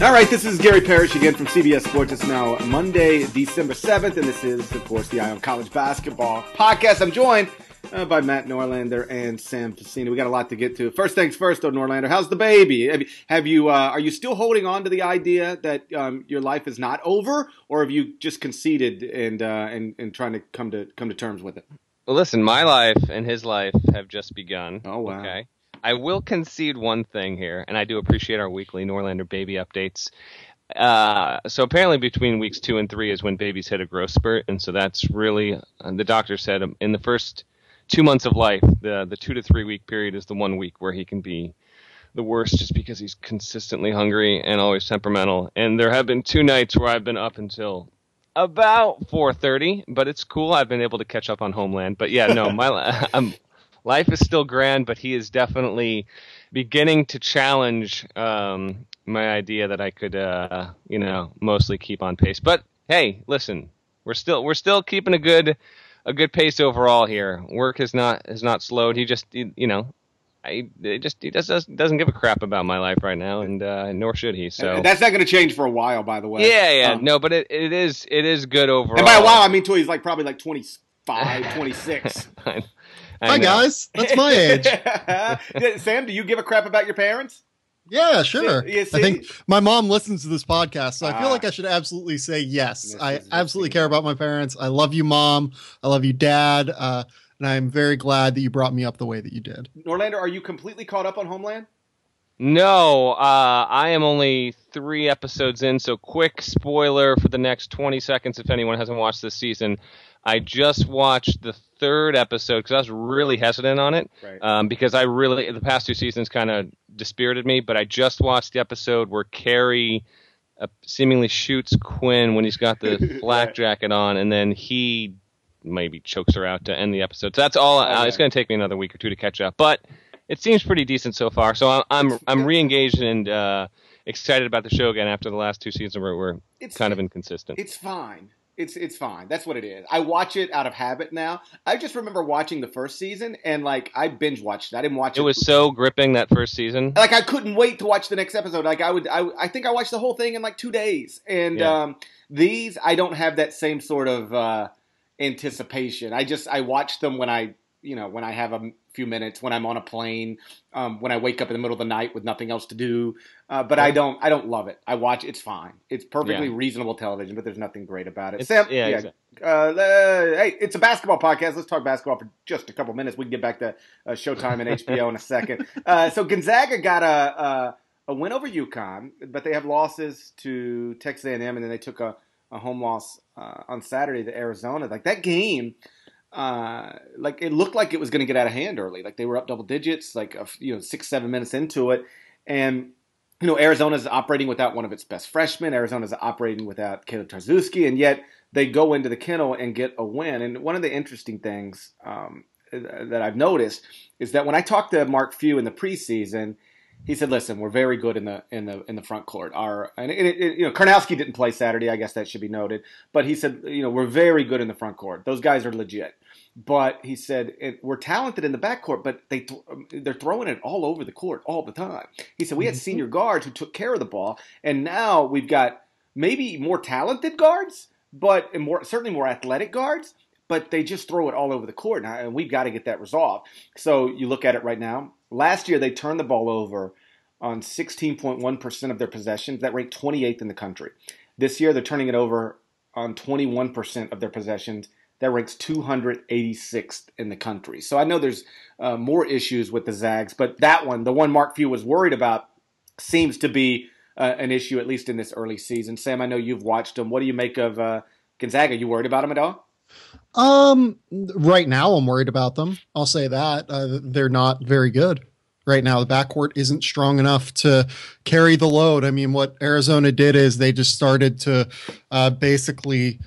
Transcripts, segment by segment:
All right, this is Gary Parrish again from CBS Sports. It's now Monday, December 7th, and this is, of course, the Eye on College Basketball podcast. I'm joined uh, by Matt Norlander and Sam Vecenie. We got a lot to get to. First things first, though, Norlander, how's the baby? Have you, have you uh, are you still holding on to the idea that um, your life is not over, or have you just conceded and, uh, and and trying to come to come to terms with it? Well, listen, my life and his life have just begun. Oh wow. Okay. I will concede one thing here, and I do appreciate our weekly Norlander baby updates. Uh, so apparently, between weeks two and three is when babies hit a growth spurt, and so that's really uh, the doctor said um, in the first two months of life, the the two to three week period is the one week where he can be the worst, just because he's consistently hungry and always temperamental. And there have been two nights where I've been up until about 4:30, but it's cool. I've been able to catch up on Homeland. But yeah, no, my I'm life is still grand, but he is definitely beginning to challenge um, my idea that I could, uh, you know, mostly keep on pace. But hey, listen, we're still we're still keeping a good a good pace overall here. Work has not has not slowed. He just you know. I just he just doesn't give a crap about my life right now, and uh, nor should he. So that's not going to change for a while, by the way. Yeah, yeah, um, no, but it, it is it is good overall. And by a while, I mean till he's like probably like 25, 26. Hi guys, that's my age. Sam, do you give a crap about your parents? Yeah, sure. I think my mom listens to this podcast, so I feel like I should absolutely say yes. I absolutely care about my parents. I love you, mom. I love you, dad. Uh, and I'm very glad that you brought me up the way that you did. Norlander, are you completely caught up on Homeland? No, uh, I am only three episodes in, so quick spoiler for the next 20 seconds if anyone hasn't watched this season. I just watched the third episode because I was really hesitant on it right. um, because I really the past two seasons kind of dispirited me. But I just watched the episode where Carrie uh, seemingly shoots Quinn when he's got the flak jacket on, and then he maybe chokes her out to end the episode. So that's all. Uh, it's going to take me another week or two to catch up, but it seems pretty decent so far. So I'm I'm, I'm re-engaged and uh, excited about the show again after the last two seasons where we're it's, kind of inconsistent. It's fine. It's it's fine. That's what it is. I watch it out of habit now. I just remember watching the first season and like I binge watched it. I didn't watch it. It was so gripping that first season. Like I couldn't wait to watch the next episode. Like I would I I think I watched the whole thing in like 2 days. And yeah. um these I don't have that same sort of uh anticipation. I just I watch them when I you know when I have a few minutes when I'm on a plane, um, when I wake up in the middle of the night with nothing else to do. Uh, but I don't I don't love it. I watch it's fine. It's perfectly yeah. reasonable television, but there's nothing great about it. It's, Sam, yeah, yeah exactly. uh, hey, it's a basketball podcast. Let's talk basketball for just a couple minutes. We can get back to uh, Showtime and HBO in a second. Uh, so Gonzaga got a, a, a win over UConn, but they have losses to Texas A&M, and then they took a, a home loss uh, on Saturday to Arizona. Like that game uh, like it looked like it was going to get out of hand early. Like they were up double digits, like a, you know six seven minutes into it, and you know Arizona's operating without one of its best freshmen. Arizona's operating without Kaleb Tarczewski, and yet they go into the kennel and get a win. And one of the interesting things um, that I've noticed is that when I talked to Mark Few in the preseason, he said, "Listen, we're very good in the in the in the front court. Our and it, it, you know Karnowski didn't play Saturday. I guess that should be noted. But he said, you know, we're very good in the front court. Those guys are legit. But he said it, we're talented in the back court, but they th- they're throwing it all over the court all the time. He said we had mm-hmm. senior guards who took care of the ball, and now we've got maybe more talented guards, but more certainly more athletic guards. But they just throw it all over the court, and we've got to get that resolved. So you look at it right now. Last year they turned the ball over on 16.1% of their possessions. That ranked 28th in the country. This year they're turning it over on 21% of their possessions that ranks 286th in the country. So I know there's uh, more issues with the Zags, but that one, the one Mark Few was worried about, seems to be uh, an issue at least in this early season. Sam, I know you've watched them. What do you make of uh, Gonzaga? You worried about them at all? Um, right now I'm worried about them. I'll say that uh, they're not very good right now. The backcourt isn't strong enough to carry the load. I mean, what Arizona did is they just started to uh, basically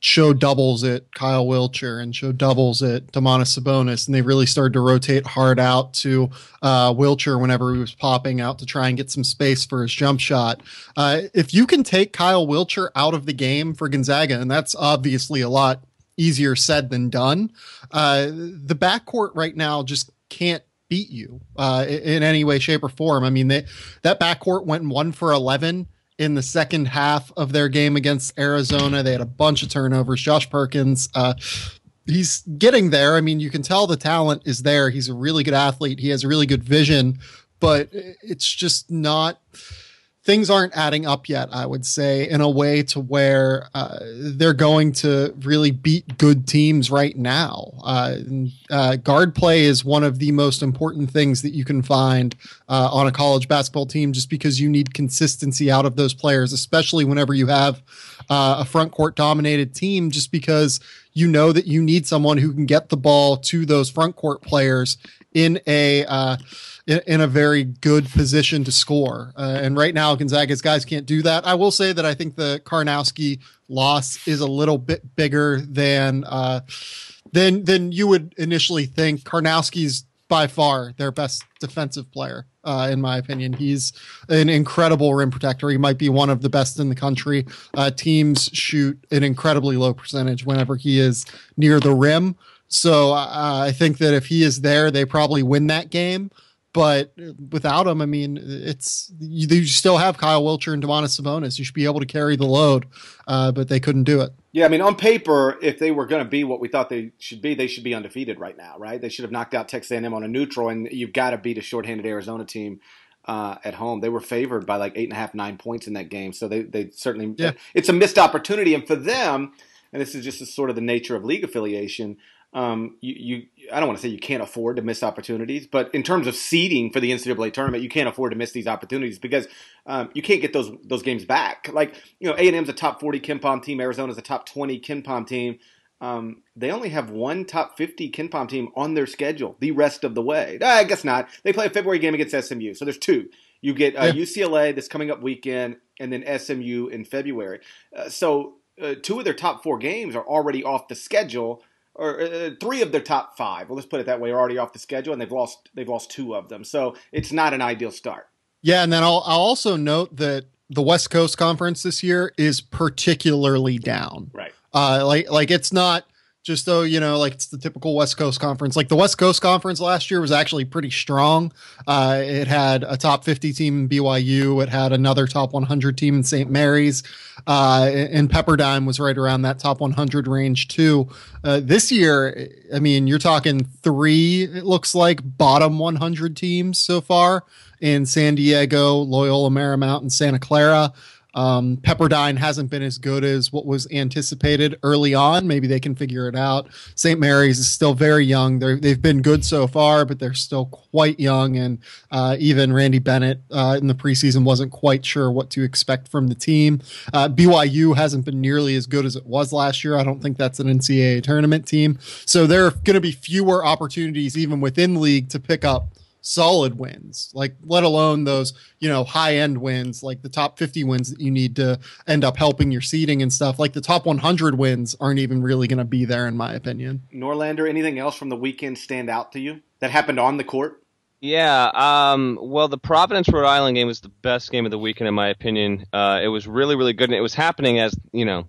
show doubles at Kyle Wiltjer and show doubles at Domantas Sabonis, and they really started to rotate hard out to uh, Wiltjer whenever he was popping out to try and get some space for his jump shot. Uh, if you can take Kyle Wiltjer out of the game for Gonzaga, and that's obviously a lot easier said than done, uh, the backcourt right now just can't beat you uh, in any way, shape, or form. I mean, they, that backcourt went one for 11 in the second half of their game against Arizona. They had a bunch of turnovers. Josh Perkins, uh, he's getting there. I mean, you can tell the talent is there. He's a really good athlete. He has a really good vision, but it's just not things aren't adding up yet, I would say, in a way to where uh, they're going to really beat good teams right now. Uh, uh, guard play is one of the most important things that you can find uh, on a college basketball team just because you need consistency out of those players, especially whenever you have uh, a front court dominated team, just because you know that you need someone who can get the ball to those front court players in a uh, in, in, a very good position to score. Uh, and right now, Gonzaga's guys can't do that. I will say that I think the Karnowski loss is a little bit bigger than uh, than than you would initially think. Karnowski's by far their best defensive player, uh, in my opinion. He's an incredible rim protector. He might be one of the best in the country. Uh, teams shoot an incredibly low percentage whenever he is near the rim. So uh, I think that if he is there, they probably win that game. But without him, I mean, it's you, you still have Kyle Wiltjer and Domantas Sabonis. You should be able to carry the load, uh, but they couldn't do it. Yeah, I mean, on paper, if they were going to be what we thought they should be, they should be undefeated right now, right? They should have knocked out Texas A&M on a neutral, and you've got to beat a shorthanded Arizona team uh, at home. They were favored by like eight and a half, nine points in that game, so they they certainly yeah. it's a missed opportunity, and for them, and this is just a, sort of the nature of league affiliation um, you, you I don't want to say you can't afford to miss opportunities, but in terms of seeding for the NCAA tournament, you can't afford to miss these opportunities because um, you can't get those those games back. Like you know, A and M's a top forty KenPom team, Arizona's a top twenty KenPom team. Um, they only have one top 50 KenPom team on their schedule the rest of the way. I guess not. They play a February game against SMU, so there's two. You get uh, yeah. UCLA this coming up weekend, and then SMU in February. Uh, so uh, two of their top four games are already off the schedule or uh, three of their top five. Well, let's put it that way, are already off the schedule, and they've lost they've lost two of them. So it's not an ideal start. Yeah, and then I'll I'll also note that the West Coast Conference this year is particularly down. Right. Uh, like like it's not just though you know like it's the typical west coast conference. Like the west coast conference last year was actually pretty strong. Uh, it had a top 50 team in byu it had another top 100 team in st mary's. Uh, and pepperdine was right around that top 100 range too. Uh, this year i mean you're talking three it looks like bottom 100 teams so far in san diego loyola marymount and santa clara um, Pepperdine hasn't been as good as what was anticipated early on. Maybe they can figure it out. St. Mary's is still very young. they have been good so far, but they're still quite young. And uh, even Randy Bennett uh, in the preseason wasn't quite sure what to expect from the team. Uh, BYU hasn't been nearly as good as it was last year. I don't think that's an NCAA tournament team. So there are going to be fewer opportunities, even within league, to pick up solid wins, like let alone those, you know, high end wins, like the top 50 wins that you need to end up helping your seeding and stuff. Like the top 100 wins aren't even really going to be there, in my opinion. Norlander, anything else from the weekend stand out to you that happened on the court? Yeah, um, well, the Providence Rhode Island game was the best game of the weekend, in my opinion. Uh, it was really, really good, and it was happening as you know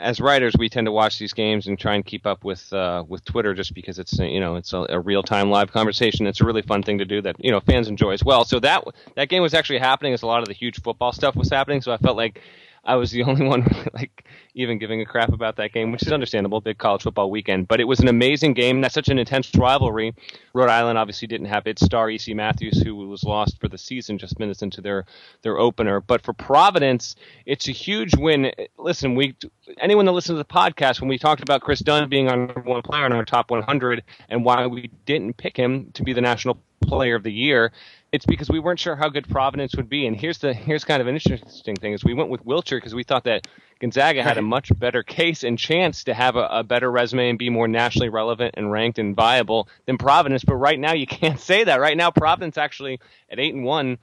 as writers, we tend to watch these games and try and keep up with uh, with Twitter, just because it's you know it's a, a real time live conversation. It's a really fun thing to do that you know fans enjoy as well. So that that game was actually happening as a lot of the huge football stuff was happening. So I felt like I was the only one like even giving a crap about that game, which is understandable. Big college football weekend, but it was an amazing game. That's such an intense rivalry. Rhode Island obviously didn't have its star EC Matthews, who was lost for the season just minutes into their their opener. But for Providence, it's a huge win. Listen, we anyone that listens to the podcast when we talked about Chris Dunn being our number one player in our top 100 and why we didn't pick him to be the national player of the year it's because we weren't sure how good Providence would be. And here's the here's kind of an interesting thing is we went with Wiltjer because we thought that Gonzaga had a much better case and chance to have a, a, better resume and be more nationally relevant and ranked and viable than Providence. But right now you can't say that. Right now Providence actually at eight and one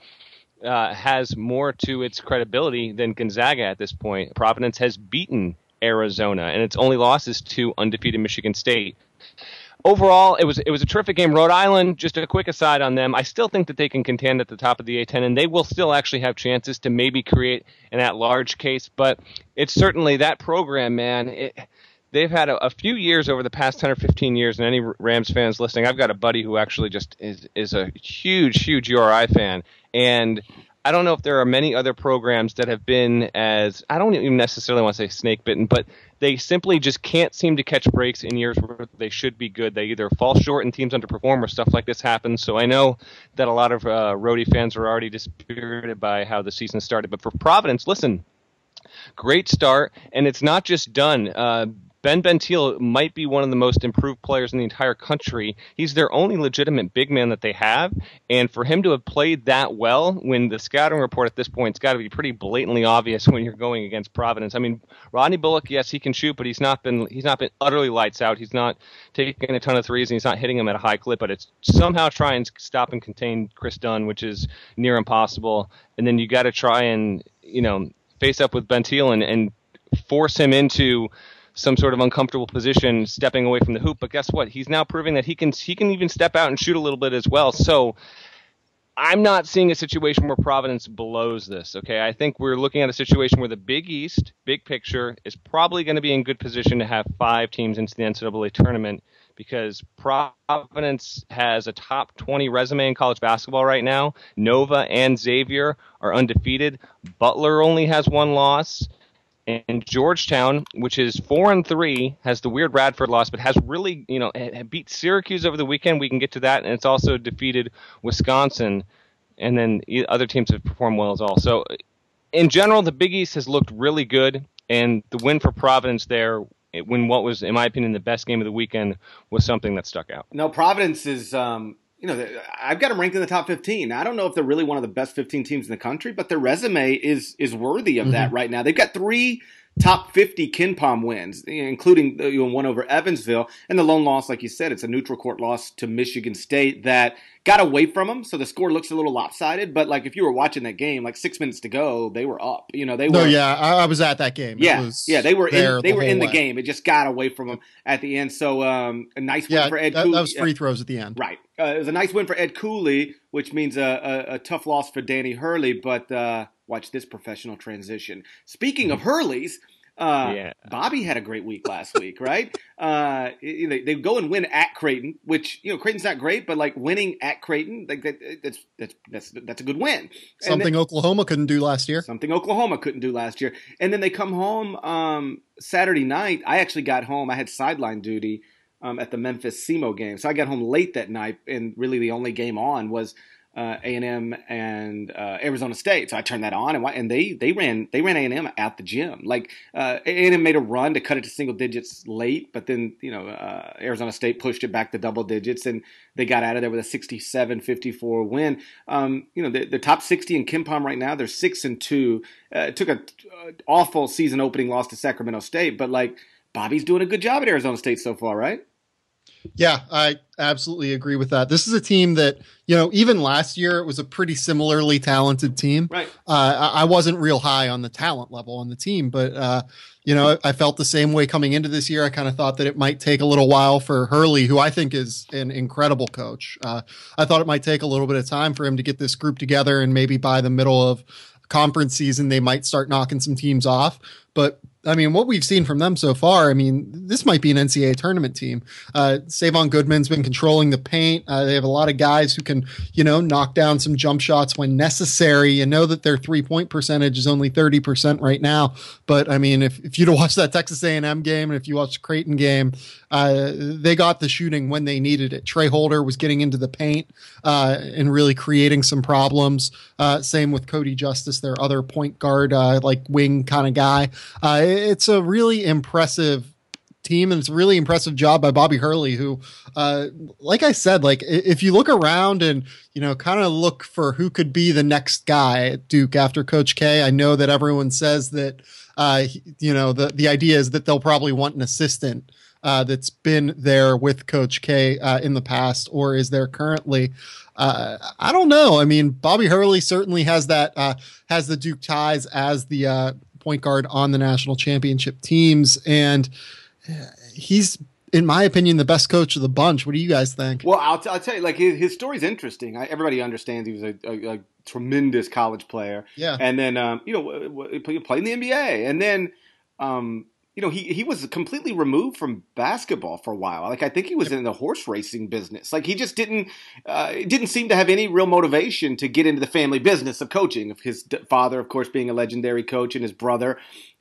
uh, has more to its credibility than Gonzaga at this point. Providence has beaten Arizona and its only loss is to undefeated Michigan State overall, it was it was a terrific game. Rhode Island, just a quick aside on them, I still think that they can contend at the top of the A10, and they will still actually have chances to maybe create an at-large case. But it's certainly that program, man. It, they've had a, a, few years over the past 10 or 15 years, and any Rams fans listening, I've got a buddy who actually just is, is a huge, huge URI fan. And I don't know if there are many other programs that have been as, I don't even necessarily want to say snake bitten, but they simply just can't seem to catch breaks in years where they should be good. They either fall short and teams underperform or stuff like this happens. So I know that a lot of uh, Rhody fans are already dispirited by how the season started. But for Providence, listen, great start, and it's not just done. Uh, Ben Bentil might be one of the most improved players in the entire country. He's their only legitimate big man that they have, and for him to have played that well, when the scouting report at this point has got to be pretty blatantly obvious when you're going against Providence. I mean, Rodney Bullock, yes, he can shoot, but he's not been he's not been utterly lights out. He's not taking a ton of threes, and he's not hitting them at a high clip. But it's somehow try and stop and contain Chris Dunn, which is near impossible. And then you got to try and you know face up with Bentil and, and force him into some sort of uncomfortable position stepping away from the hoop. But guess what? He's now proving that he can he can even step out and shoot a little bit as well. So I'm not seeing a situation where Providence blows this. Okay, I think we're looking at a situation where the Big East, big picture, is probably going to be in good position to have five teams into the NCAA tournament because Providence has a top 20 resume in college basketball right now. Nova and Xavier are undefeated. Butler only has one loss and Georgetown, which is four and three, has the weird Radford loss, but has really, you know, beat Syracuse over the weekend. We can get to that, and it's also defeated Wisconsin, and then other teams have performed well as well. So, in general, the Big East has looked really good, and the win for Providence there. When what was, in my opinion, the best game of the weekend was something that stuck out. No, Providence is um, you know, I've got them ranked in the top 15. I don't know if they're really one of the best 15 teams in the country, but their resume is is worthy of mm-hmm. that right now. They've got three top 50 KenPom wins, including you know, one over Evansville, and the lone loss, like you said, it's a neutral court loss to Michigan State that got away from them, so the score looks a little lopsided. But like if you were watching that game, like six minutes to go, they were up. You know, they no, were. yeah, I, I was at that game. Yeah, yeah, they were in. They the were in the way. game. It just got away from them at the end. So um, a nice yeah, win for Ed. That, Cooley. that was free throws at the end. Right. Uh, it was a nice win for Ed Cooley, which means a, a, a tough loss for Danny Hurley. But uh, watch this professional transition. Speaking of Hurleys. Uh, yeah. Bobby had a great week last week, right? Uh, they, they go and win at Creighton, which you know Creighton's not great, but like winning at Creighton, like that, that's that's that's that's a good win. Something then, Oklahoma couldn't do last year. Something Oklahoma couldn't do last year. And then they come home um, Saturday night. I actually got home. I had sideline duty um, at the Memphis SEMO game, so I got home late that night, and really the only game on was uh, A&M and uh, Arizona State. So I turned that on and and they they ran they ran A&M at the gym. Like uh, A&M made a run to cut it to single digits late, but then you know uh, Arizona State pushed it back to double digits and they got out of there with a 67-54 win. Um, you know the, top 60 in KenPom right now they're six and two. Uh, it took a awful season opening loss to Sacramento State, but like Bobby's doing a good job at Arizona State so far, right? Yeah, I absolutely agree with that. This is a team that, you know, even last year it was a pretty similarly talented team. Right. Uh, I wasn't real high on the talent level on the team, but, uh, you know, I felt the same way coming into this year. I kind of thought that it might take a little while for Hurley, who I think is an incredible coach. Uh, I thought it might take a little bit of time for him to get this group together and maybe by the middle of conference season, they might start knocking some teams off. But I mean, what we've seen from them so far, I mean, this might be an NCAA tournament team. Uh, Savon Goodman's been controlling the paint. Uh, they have a lot of guys who can, you know, knock down some jump shots when necessary. You know that their three point percentage is only 30% right now. But I mean, if, if you'd watched that Texas A&M game and if you watched the Creighton game, uh, they got the shooting when they needed it. Tra Holder was getting into the paint uh, and really creating some problems. Uh, same with Cody Justice, their other point guard, uh, like wing kind of guy. It's a really impressive team and it's a really impressive job by Bobby Hurley who uh, like I said like if you look around and you know kind of look for who could be the next guy at Duke after coach K I know that everyone says that uh, you know the the idea is that they'll probably want an assistant uh, that's been there with coach K uh, in the past or is there currently uh, I don't know. I mean, Bobby Hurley certainly has that uh, has the Duke ties as the uh, point guard on the national championship teams, and he's in my opinion, the best coach of the bunch. What do you guys think? Well, I'll, t- I'll tell you, like his, his story's interesting. I, everybody understands he was a, a, a, tremendous college player. Yeah, and then um, you know played in the NBA, and then um, you know, he he was completely removed from basketball for a while. Like I think he was in the horse racing business. Like he just didn't uh, didn't seem to have any real motivation to get into the family business of coaching. Of his father, of course, being a legendary coach, and his brother.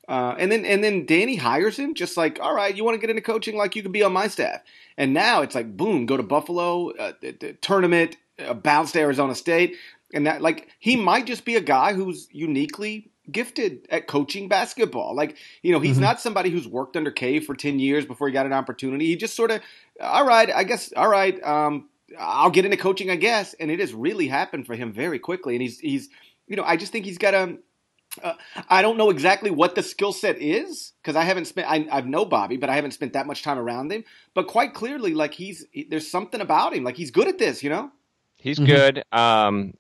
Uh, and then and then Danny hires him, just like, all right, you want to get into coaching, like you could be on my staff. And now it's like, boom, go to Buffalo, uh, tournament, uh, bounce to Arizona State, and that like he might just be a guy who's uniquely gifted at coaching basketball. Like, you know, he's mm-hmm. not somebody who's worked under K for 10 years before he got an opportunity. He just sort of, all right, I guess, all right, um, I'll get into coaching, I guess. And it has really happened for him very quickly. And he's, he's, you know, I just think he's got a, uh, I don't know exactly what the skill set is because I haven't spent. I, I know Bobby, but I haven't spent that much time around him. But quite clearly, like he's there's something about him. Like he's good at this, you know. He's mm-hmm. good. Um,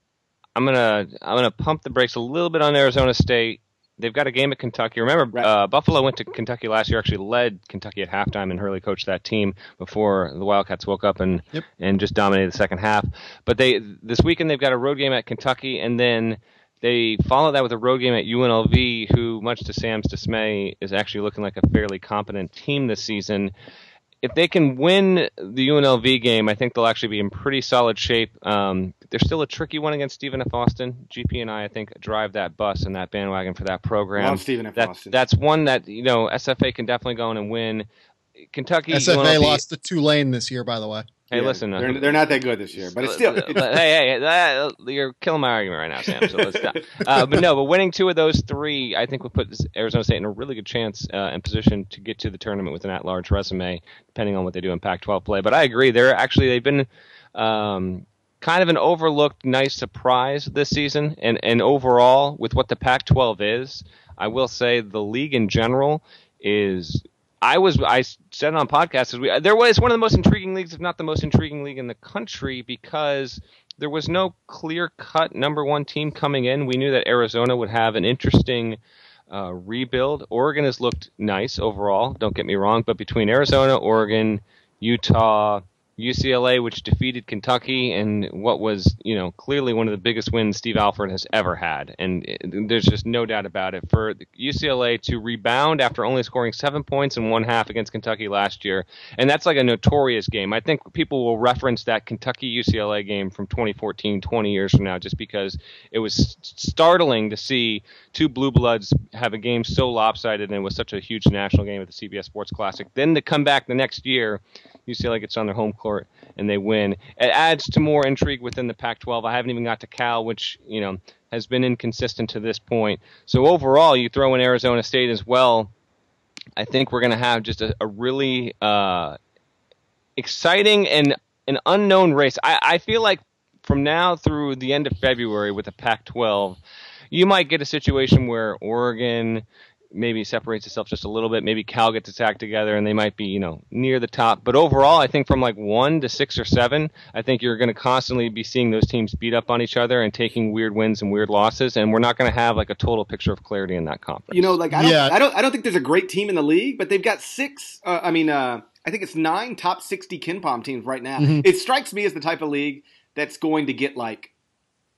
I'm gonna I'm gonna pump the brakes a little bit on Arizona State. They've got a game at Kentucky. Remember, right. uh, Buffalo went to Kentucky last year. Actually, led Kentucky at halftime, and Hurley coached that team before the Wildcats woke up and yep. and just dominated the second half. But they this weekend they've got a road game at Kentucky, and then they follow that with a road game at UNLV, who, much to Sam's dismay, is actually looking like a fairly competent team this season if they can win the UNLV game, I think they'll actually be in pretty solid shape. Um, they're still a tricky one against Stephen F. Austin. GP and I, I think, drive that bus and that bandwagon for that program. Love Stephen F. That, Austin. That's one that you know SFA can definitely go in and win. Kentucky SFA UNLV, lost to Tulane this year, by the way. Hey, yeah, listen, uh, they're, they're, not that good this year, but it's still. Hey, hey, you're killing my argument right now, Sam. So let's stop. Uh, but no, but winning two of those three, I think, would put Arizona State in a really good chance uh, and position to get to the tournament with an at-large resume, depending on what they do in Pac-12 play. But I agree, they're actually they've been. Um, kind of an overlooked nice surprise this season and, and overall with what the Pac 12 is, I will say the league in general is I was I said on podcasts we there was one of the most intriguing leagues, if not the most intriguing league in the country, because there was no clear cut number one team coming in. We knew that Arizona would have an interesting uh, rebuild. Oregon has looked nice overall. Don't get me wrong, but between Arizona, Oregon, Utah, UCLA, which defeated Kentucky, and what was, you know, clearly one of the biggest wins Steve Alford has ever had. And it, there's just no doubt about it. For UCLA to rebound after only scoring seven points in one half against Kentucky last year, and that's like a notorious game. I think people will reference that Kentucky UCLA game from 2014, 20 years from now, just because it was startling to see two blue bloods have a game so lopsided and it was such a huge national game at the CBS Sports Classic. Then to come back the next year UCLA gets on their home court and they win. It adds to more intrigue within the Pac-12. I haven't even got to Cal, which you know has been inconsistent to this point. So overall, you throw in Arizona State as well. I think we're going to have just a, a really uh, exciting and an unknown race. I, I feel like from now through the end of February with the Pac-12, you might get a situation where Oregon, maybe separates itself just a little bit. Maybe Cal gets its act together and they might be, you know, near the top. But overall, I think from like one to six or seven, I think you're going to constantly be seeing those teams beat up on each other and taking weird wins and weird losses. And we're not going to have like a total picture of clarity in that conference. You know, like I don't, yeah. I don't, I don't think there's a great team in the league, but they've got six. Uh, I mean, uh, I think it's nine top 60 KenPom teams right now. Mm-hmm. It strikes me as the type of league that's going to get like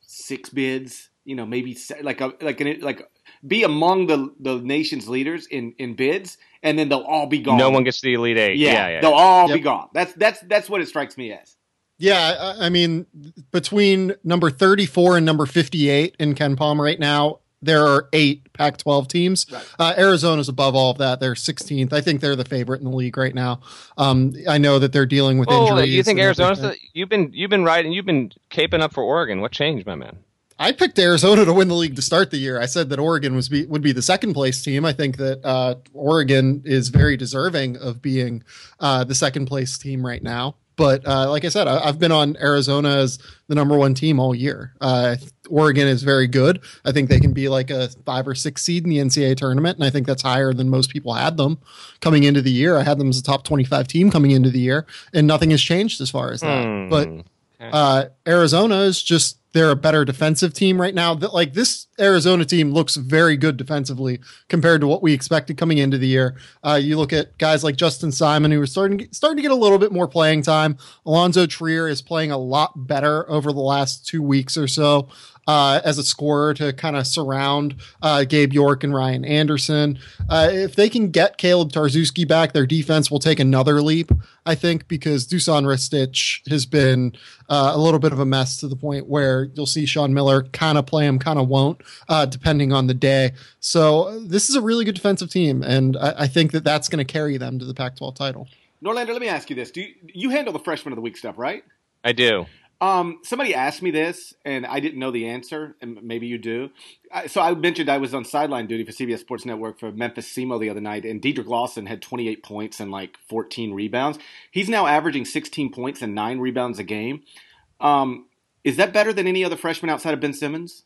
six bids. You know, maybe like a like an like be among the the nation's leaders in in bids, and then they'll all be gone. No one gets the elite eight. Yeah, yeah, yeah they'll all yep. be gone. That's that's that's what it strikes me as. Yeah, I mean, between number 34 and number 58 in KenPom right now, there are eight Pac 12 teams. Right. Uh, Arizona's above all of that. They're 16th. I think they're the favorite in the league right now. Um, I know that they're dealing with oh, injuries. You think Arizona's the, you've been you've been riding you've been caping up for Oregon. What changed, my man? I picked Arizona to win the league to start the year. I said that Oregon was be, would be the second place team. I think that uh, Oregon is very deserving of being uh, the second place team right now. But uh, like I said, I, have been on Arizona as the number one team all year. Uh, Oregon is very good. I think they can be like a five or six seed in the NCAA tournament, and I think that's higher than most people had them coming into the year. I had them as a top twenty-five team coming into the year, and nothing has changed as far as that. Mm. But uh, Arizona is just they're a better defensive team right now. That like this Arizona team looks very good defensively compared to what we expected coming into the year. Uh, you look at guys like Justin Simon who are starting starting to get a little bit more playing time. Alonzo Trier is playing a lot better over the last two weeks or so. Uh, as a scorer to kind of surround uh, Gabe York and Ryan Anderson. Uh, if they can get Kaleb Tarczewski back, their defense will take another leap, I think, because Dusan Ristic has been uh, a little bit of a mess to the point where you'll see Sean Miller kind of play him, kind of won't, uh, depending on the day. So this is a really good defensive team, and I, I think that that's going to carry them to the Pac-12 title. Norlander, let me ask you this: Do you, you handle the freshman of the week stuff, right? I do. Um, somebody asked me this, and I didn't know the answer, and maybe you do. So I mentioned I was on sideline duty for CBS Sports Network for Memphis SEMO the other night, and Dedric Lawson had 28 points and like 14 rebounds. He's now averaging 16 points and nine rebounds a game. Um, is that better than any other freshman outside of Ben Simmons?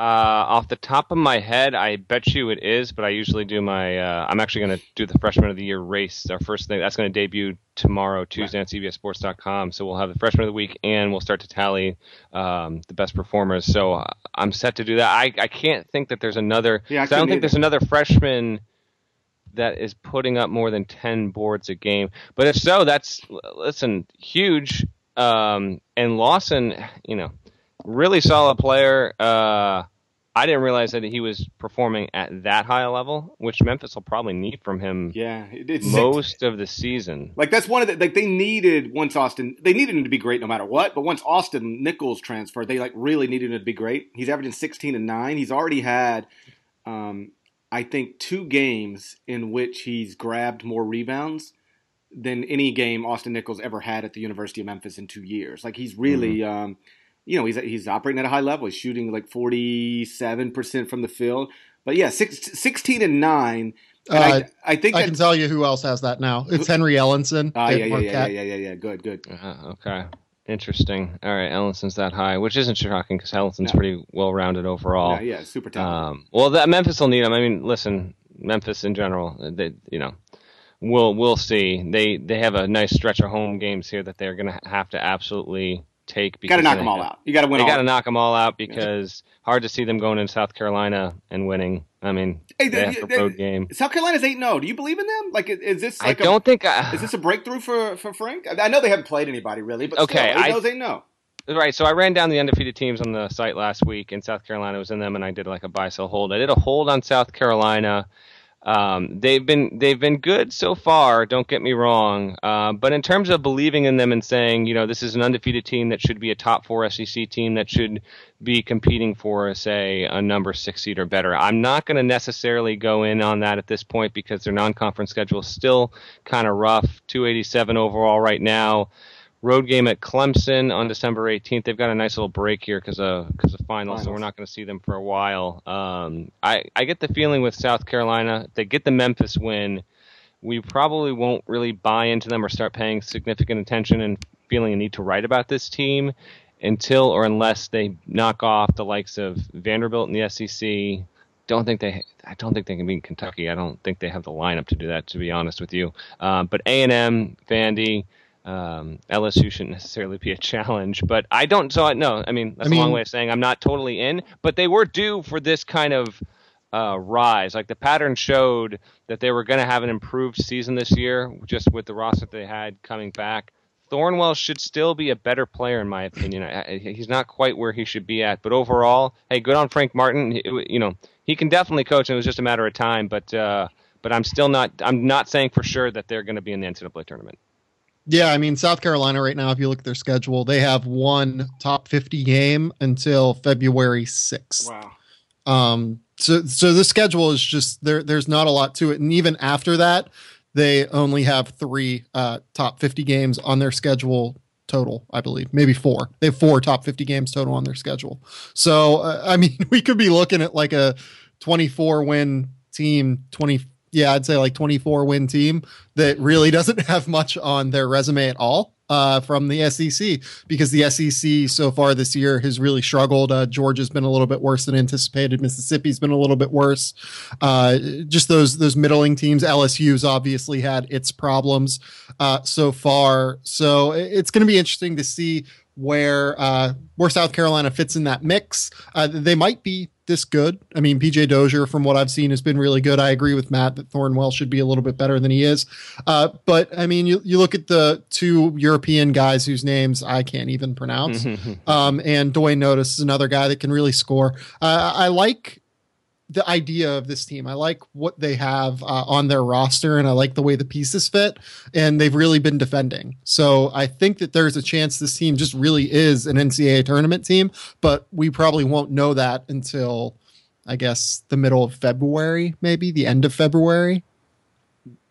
Uh, off the top of my head, I bet you it is, but I usually do my. Uh, I'm actually going to do the freshman of the year race. Our first thing that's going to debut tomorrow, Tuesday right. on CBSSports.com. So we'll have the freshman of the week, and we'll start to tally um, the best performers. So uh, I'm set to do that. I, I can't think that there's another. Yeah, I, I don't think there's another freshman that is putting up more than 10 boards a game. But if so, that's listen huge. Um, and Lawson, you know really solid player. Uh, I didn't realize that he was performing at that high a level, which Memphis will probably need from him. Yeah, it's most of the season. Like that's one of the like they needed once Austin they needed him to be great no matter what. But once Austin Nichols transferred, they like really needed him to be great. He's averaging sixteen and nine. He's already had, um, I think, two games in which he's grabbed more rebounds than any game Austin Nichols ever had at the University of Memphis in two years. Like he's really. Mm-hmm. Um, you know, he's he's operating at a high level. He's shooting like forty seven percent from the field. But yeah, six, 16 and nine. And uh, I, I, think I can tell you who else has that now. It's Henry Ellenson. Ah, yeah, yeah, yeah, yeah, yeah, yeah. Good, good. Uh, okay. Interesting. All right, Ellenson's that high, which isn't shocking because Ellenson's no. pretty well rounded overall. Yeah, yeah, super talented. Um, well, that Memphis will need him. I mean, listen, Memphis in general, they, you know, we'll we'll see. They they have a nice stretch of home games here that they're going to have to absolutely take. Got to knock them all out. You got to win. You got to knock them all out because hard to see them going in South Carolina and winning. I mean, hey, they, have a road game. South Carolina's eight zero. Oh. Do you believe in them? Like, is this? Like I don't think. I, is this a breakthrough for for Frank? I know they haven't played anybody really, but okay, still, eight I, oh eight oh. Right, so I ran down the undefeated teams on the site last week, and South Carolina was in them, and I did like a buy sell hold. I did a hold on South Carolina um, they've been they've been good so far. Don't get me wrong, uh, but in terms of believing in them and saying, you know, this is an undefeated team that should be a top four SEC team that should be competing for, say, a number six seed or better. I'm not going to necessarily go in on that at this point because their non-conference schedule is still kind of rough. 287 overall right now road game at Clemson on December 18th. They've got a nice little break here because of because of finals, finals, so we're not going to see them for a while. Um, I I get the feeling with South Carolina, they get the Memphis win. We probably won't really buy into them or start paying significant attention and feeling a need to write about this team until or unless they knock off the likes of Vanderbilt in the SEC. Don't think they. I don't think they can beat Kentucky. I don't think they have the lineup to do that. To be honest with you, um, but A and M, Vandy, um, LSU shouldn't necessarily be a challenge, but I don't. So I no, I mean that's I mean, a long way of saying I'm not totally in, but they were due for this kind of uh, rise. Like the pattern showed that they were going to have an improved season this year, just with the roster they had coming back. Thornwell should still be a better player, in my opinion. I, he's not quite where he should be at, but overall, hey, good on Frank Martin. You know, he can definitely coach, and it was just a matter of time. But uh, but I'm still not. I'm not saying for sure that they're going to be in the NCAA tournament. Yeah, I mean South Carolina right now. If you look at their schedule, they have one top fifty game until February sixth. Wow. Um. So so the schedule is just there. There's not a lot to it, and even after that, they only have three uh, top fifty games on their schedule total. I believe maybe four. They have four top fifty games total on their schedule. So uh, I mean, we could be looking at like a twenty four win team, twenty yeah, I'd say like 24 win team that really doesn't have much on their resume at all uh, from the SEC because the SEC so far this year has really struggled. Uh, Georgia's been a little bit worse than anticipated. Mississippi's been a little bit worse. Uh, just those those middling teams. LSU's obviously had its problems uh, so far, so it's going to be interesting to see where uh, where South Carolina fits in that mix. Uh, they might be this good. I mean, PJ Dozier, from what I've seen, has been really good. I agree with Matt that Thornwell should be a little bit better than he is. Uh, but I mean, you, you look at the two European guys whose names I can't even pronounce. um, and Duane Notice is another guy that can really score. Uh, I like the idea of this team. I like what they have uh, on their roster, and I like the way the pieces fit. And they've really been defending. So I think that there's a chance this team just really is an NCAA tournament team, but we probably won't know that until, I guess, the middle of February, maybe the end of February.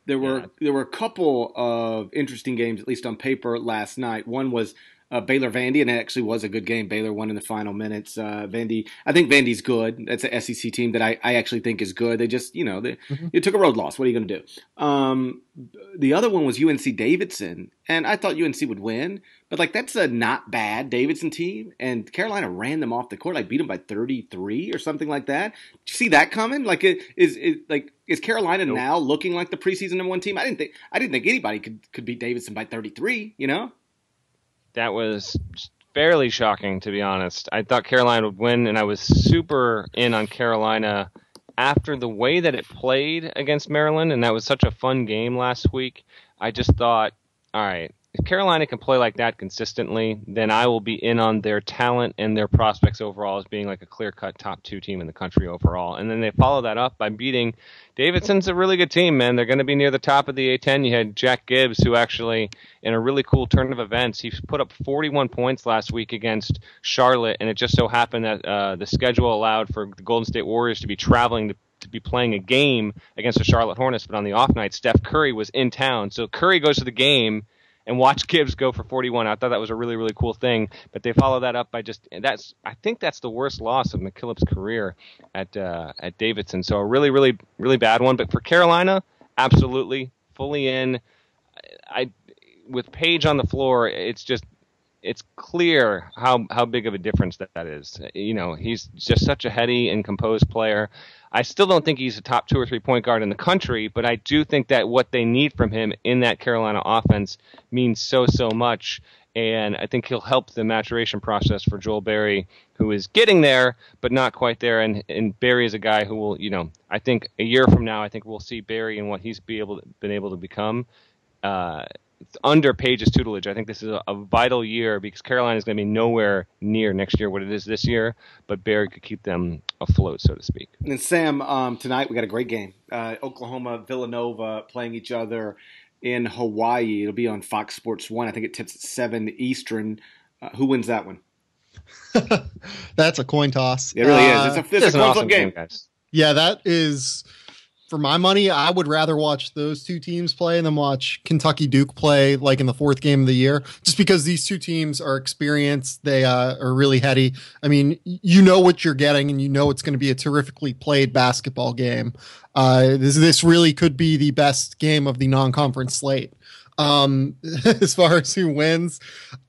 There were yeah. there were a couple of interesting games, at least on paper, last night. One was uh, Baylor Vandy, and it actually was a good game. Baylor won in the final minutes. Uh, Vandy, I think Vandy's good. That's an SEC team that I, I actually think is good. They just, you know, they, mm-hmm. you took a road loss. What are you going to do? Um, the other one was UNC Davidson, and I thought UNC would win, but like that's a not bad Davidson team, and Carolina ran them off the court, like beat them by thirty three or something like that. Did you see that coming? Like, it, is is like is Carolina nope. now looking like the preseason number one team? I didn't think I didn't think anybody could could beat Davidson by thirty three. You know that was fairly shocking, to be honest. I thought Carolina would win, and I was super in on Carolina after the way that it played against Maryland, and that was such a fun game last week. I just thought, all right, if Carolina can play like that consistently, then I will be in on their talent and their prospects overall as being like a clear cut top two team in the country overall. And then they follow that up by beating Davidson's a really good team, man. They're going to be near the top of the A10. You had Jack Gibbs, who actually, in a really cool turn of events, he put up 41 points last week against Charlotte, and it just so happened that uh, the schedule allowed for the Golden State Warriors to be traveling to to be playing a game against the Charlotte Hornets, but on the off night, Steph Curry was in town. So Curry goes to the game and watch Gibbs go for 41. I thought that was a really really cool thing. But they follow that up by just that's I think that's the worst loss of McKillop's career at uh, at Davidson. So a really really really bad one. But for Carolina, absolutely fully in. I with Page on the floor, it's just it's clear how how big of a difference that that is. You know, he's just such a heady and composed player. I still don't think he's a top two or three point guard in the country, but I do think that what they need from him in that Carolina offense means so, so much. And I think he'll help the maturation process for Joel Berry, who is getting there, but not quite there. And, and Berry is a guy who will, you know, I think a year from now, I think we'll see Berry and what he's be able to, been able to become. Uh, under Page's tutelage. I think this is a, a vital year because Carolina is going to be nowhere near next year what it is this year, but Berry could keep them afloat, so to speak. And Sam, um, tonight we got a great game. Uh, Oklahoma, Villanova playing each other in Hawaii. It'll be on Fox Sports One. I think it tips at seven Eastern. Uh, who wins that one? That's a coin toss. It really is. It's a, it's, it's a coin awesome game. game, guys. Yeah, that is for my money, I would rather watch those two teams play than watch Kentucky Duke play like in the fourth game of the year, just because these two teams are experienced. They uh, are really heady. I mean, you know what you're getting, and you know it's going to be a terrifically played basketball game. Uh, this this really could be the best game of the non-conference slate. Um, as far as who wins,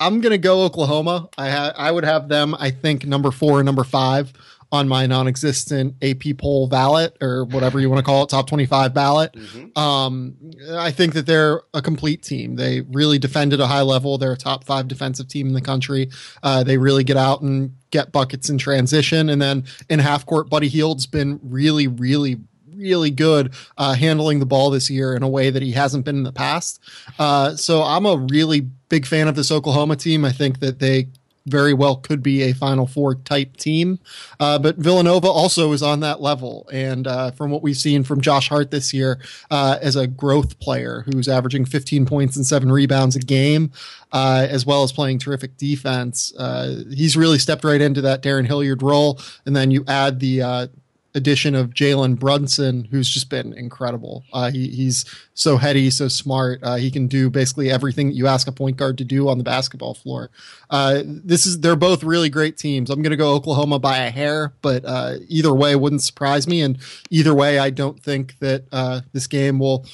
I'm gonna go Oklahoma. I ha- I would have them. I think number four and number five on my non-existent AP poll ballot or whatever you want to call it, top 25 ballot. Mm-hmm. Um, I think that they're a complete team. They really defended at a high level. They're a top five defensive team in the country. Uh, they really get out and get buckets in transition. And then in half court, Buddy Hield's been really, really, really good uh, handling the ball this year in a way that he hasn't been in the past. Uh, so I'm a really big fan of this Oklahoma team. I think that they very well could be a Final Four type team. Uh, but Villanova also is on that level. And uh, from what we've seen from Josh Hart this year uh, as a growth player who's averaging 15 points and seven rebounds a game, uh, as well as playing terrific defense, uh, he's really stepped right into that Darrun Hilliard role. And then you add the uh, addition of Jalen Brunson, who's just been incredible. Uh, he, he's so heady, so smart. Uh, he can do basically everything you ask a point guard to do on the basketball floor. Uh, this is they're both really great teams. I'm going to go Oklahoma by a hair, but uh, either way wouldn't surprise me. And either way, I don't think that uh, this game will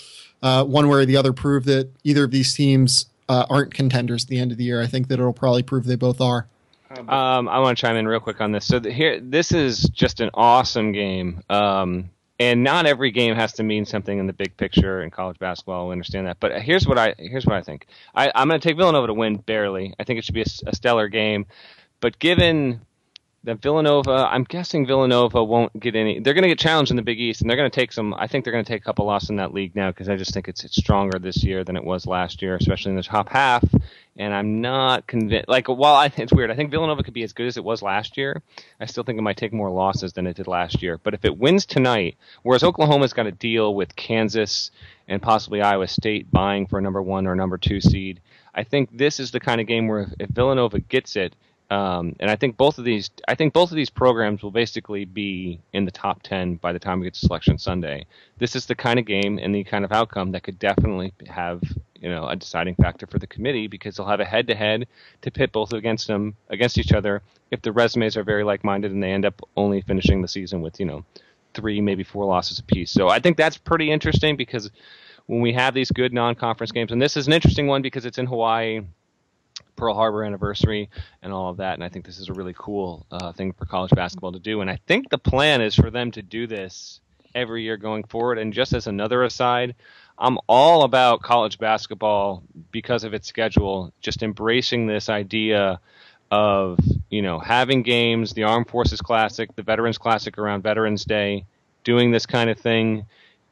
uh, one way or the other prove that either of these teams aren't contenders at the end of the year. I think that it'll probably prove they both are. Um, I want to chime in real quick on this. So the, here, this is just an awesome game. Um, and not every game has to mean something in the big picture in college basketball. We understand that, but here's what I here's what I think. I, am going to take Villanova to win barely. I think it should be a, a stellar game, but given that Villanova, I'm guessing Villanova won't get any. They're going to get challenged in the Big East, and they're going to take some. I think they're going to take a couple losses in that league now because I just think it's it's stronger this year than it was last year, especially in the top half. And I'm not convinced. Like, while I, it's weird, I think Villanova could be as good as it was last year. I still think it might take more losses than it did last year. But if it wins tonight, whereas Oklahoma's got to deal with Kansas and possibly Iowa State buying for a number one or number two seed, I think this is the kind of game where if, if Villanova gets it um, and I think both of these, I think both of these programs will basically be in the top ten by the time we get to Selection Sunday. This is the kind of game and the kind of outcome that could definitely have, you know, a deciding factor for the committee because they'll have a head-to-head to pit both against them against each other if the resumes are very like-minded and they end up only finishing the season with, you know, three maybe four losses apiece. So I think that's pretty interesting because when we have these good non-conference games, and this is an interesting one because it's in Hawaii Pearl Harbor anniversary and all of that. And I think this is a really cool uh, thing for college basketball to do. And I think the plan is for them to do this every year going forward. And just as another aside, I'm all about college basketball because of its schedule, just embracing this idea of, you know, having games, the Armed Forces Classic, the Veterans Classic around Veterans Day, doing this kind of thing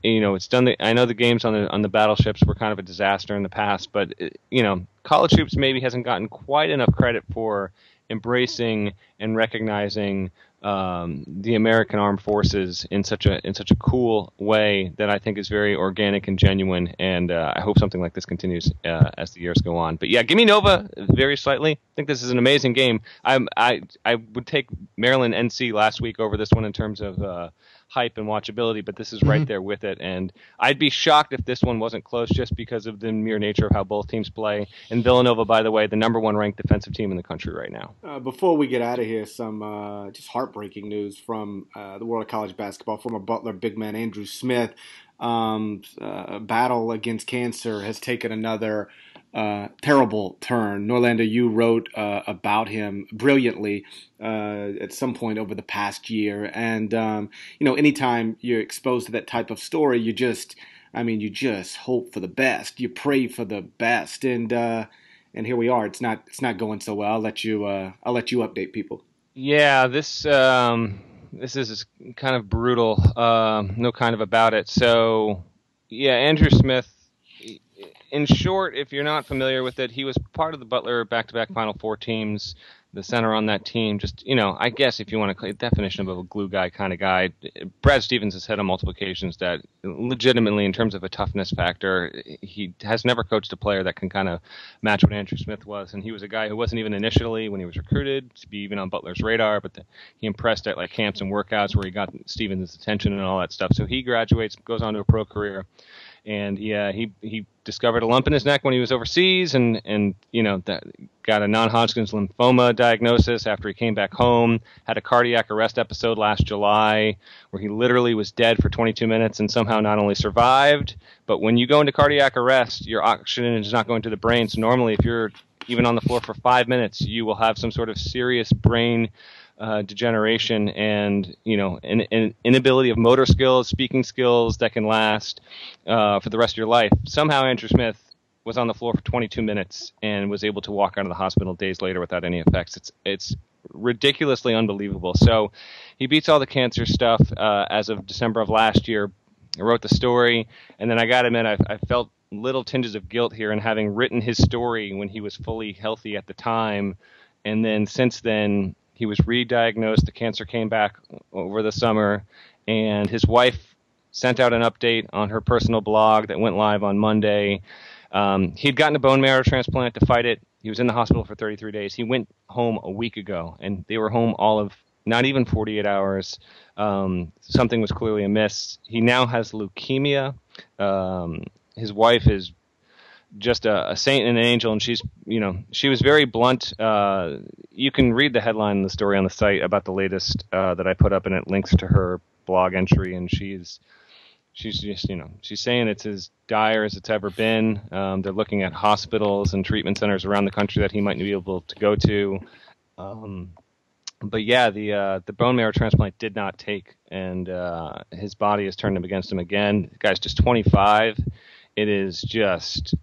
you know it's done the, i know the games on the on the battleships were kind of a disaster in the past but it, you know college hoops maybe hasn't gotten quite enough credit for embracing and recognizing um, the American Armed Forces in such a in such a cool way that I think is very organic and genuine, and uh, I hope something like this continues uh, as the years go on. But yeah, give me Nova very slightly. I think this is an amazing game. I'm, I I would take Maryland NC last week over this one in terms of uh, hype and watchability, but this is right mm-hmm. there with it. And I'd be shocked if this one wasn't close just because of the mere nature of how both teams play. And Villanova, by the way, the number one ranked defensive team in the country right now. Uh, before we get out of here, some uh, just heartbreaking news from uh, the world of college basketball. Former Butler big man Andrew Smith um, uh, battle against cancer has taken another uh, terrible turn. Norlander, you wrote uh, about him brilliantly uh, at some point over the past year, and um, you know, anytime you're exposed to that type of story, you just, I mean, you just hope for the best. You pray for the best, and uh, and here we are. It's not it's not going so well. I'll let you uh, I'll let you update people. Yeah, this um, this is kind of brutal. Um, no kind of about it. So yeah, Andrew Smith in short, if you're not familiar with it, he was part of the Butler back-to-back Final Four teams, the center on that team. Just you know, I guess if you want to call it definition of a glue guy kind of guy, Brad Stevens has said on multiple occasions that legitimately, in terms of a toughness factor, he has never coached a player that can kind of match what Andrew Smith was, and he was a guy who wasn't even initially when he was recruited to be even on Butler's radar, but the, he impressed at like camps and workouts where he got Stevens' attention and all that stuff. So he graduates, goes on to a pro career and he uh, he he discovered a lump in his neck when he was overseas, and and you know that got a non-Hodgkin's lymphoma diagnosis after he came back home. Had a cardiac arrest episode last July where he literally was dead for 22 minutes and somehow not only survived, but when you go into cardiac arrest, your oxygen is not going to the brain. So normally, if you're even on the floor for five minutes, you will have some sort of serious brain uh, degeneration and you know an, an, inability of motor skills, speaking skills that can last uh, for the rest of your life. Somehow Andrew Smith was on the floor for 22 minutes and was able to walk out of the hospital days later without any effects. It's it's ridiculously unbelievable. So he beats all the cancer stuff uh, as of December of last year. I wrote the story, and then I got to admit, I, I felt little tinges of guilt here in having written his story when he was fully healthy at the time. And then since then, he was re-diagnosed. The cancer came back over the summer, and his wife sent out an update on her personal blog that went live on Monday. Um, he'd gotten a bone marrow transplant to fight it. He was in the hospital for 33 days. He went home a week ago, and they were home all of not even 48 hours. Um, something was clearly amiss. He now has leukemia. Um, his wife is just a, a, saint and an angel, and she's you know she was very blunt. Uh, you can read the headline in the story on the site about the latest uh, that I put up, and it links to her blog entry, and she's she's just you know she's saying it's as dire as it's ever been. Um, they're looking at hospitals and treatment centers around the country that he might be able to go to. Um, but yeah, the uh, the bone marrow transplant did not take, and uh, his body has turned him against him again. The guy's just 25. It is just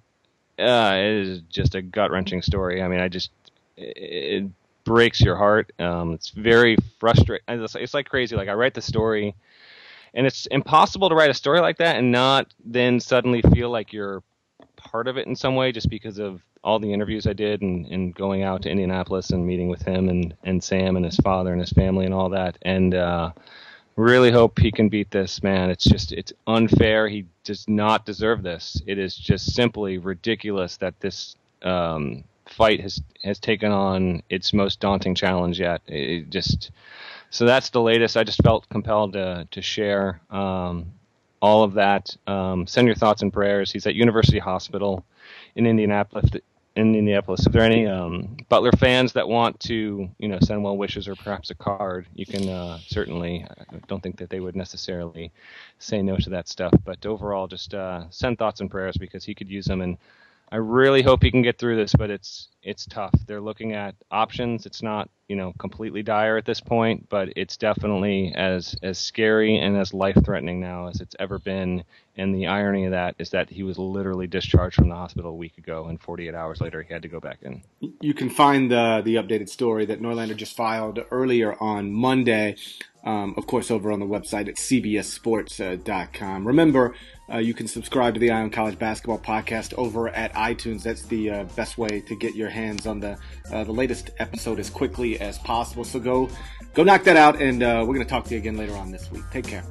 uh, it is just a gut wrenching story. I mean, I just it, breaks your heart. Um, it's very frustrating. It's, it's like crazy. Like I write the story, and it's impossible to write a story like that and not then suddenly feel like you're part of it in some way, just because of all the interviews I did and, and going out to Indianapolis and meeting with him and, and Sam and his father and his family and all that. And uh, really hope he can beat this man. It's just it's unfair. He does not deserve this. It is just simply ridiculous that this um, fight has has taken on its most daunting challenge yet. It just so that's the latest. I just felt compelled to to share um, all of that. Um, send your thoughts and prayers. He's at University Hospital in Indianapolis in Indianapolis. If there are any um, Butler fans that want to, you know, send well wishes or perhaps a card, you can uh, certainly. I don't think that they would necessarily say no to that stuff, but overall, just uh, send thoughts and prayers because he could use them and I really hope he can get through this, but it's it's tough. They're looking at options. It's not you know completely dire at this point, but it's definitely as as scary and as life threatening now as it's ever been. And the irony of that is that he was literally discharged from the hospital a week ago, and 48 hours later he had to go back in. You can find the the updated story that Norlander just filed earlier on Monday. Um, of course, over on the website at cbssports.com. Remember, uh, you can subscribe to the Eye on College Basketball Podcast over at iTunes. That's the uh, best way to get your hands on the uh, the latest episode as quickly as possible. So go go knock that out, and uh, we're going to talk to you again later on this week. Take care.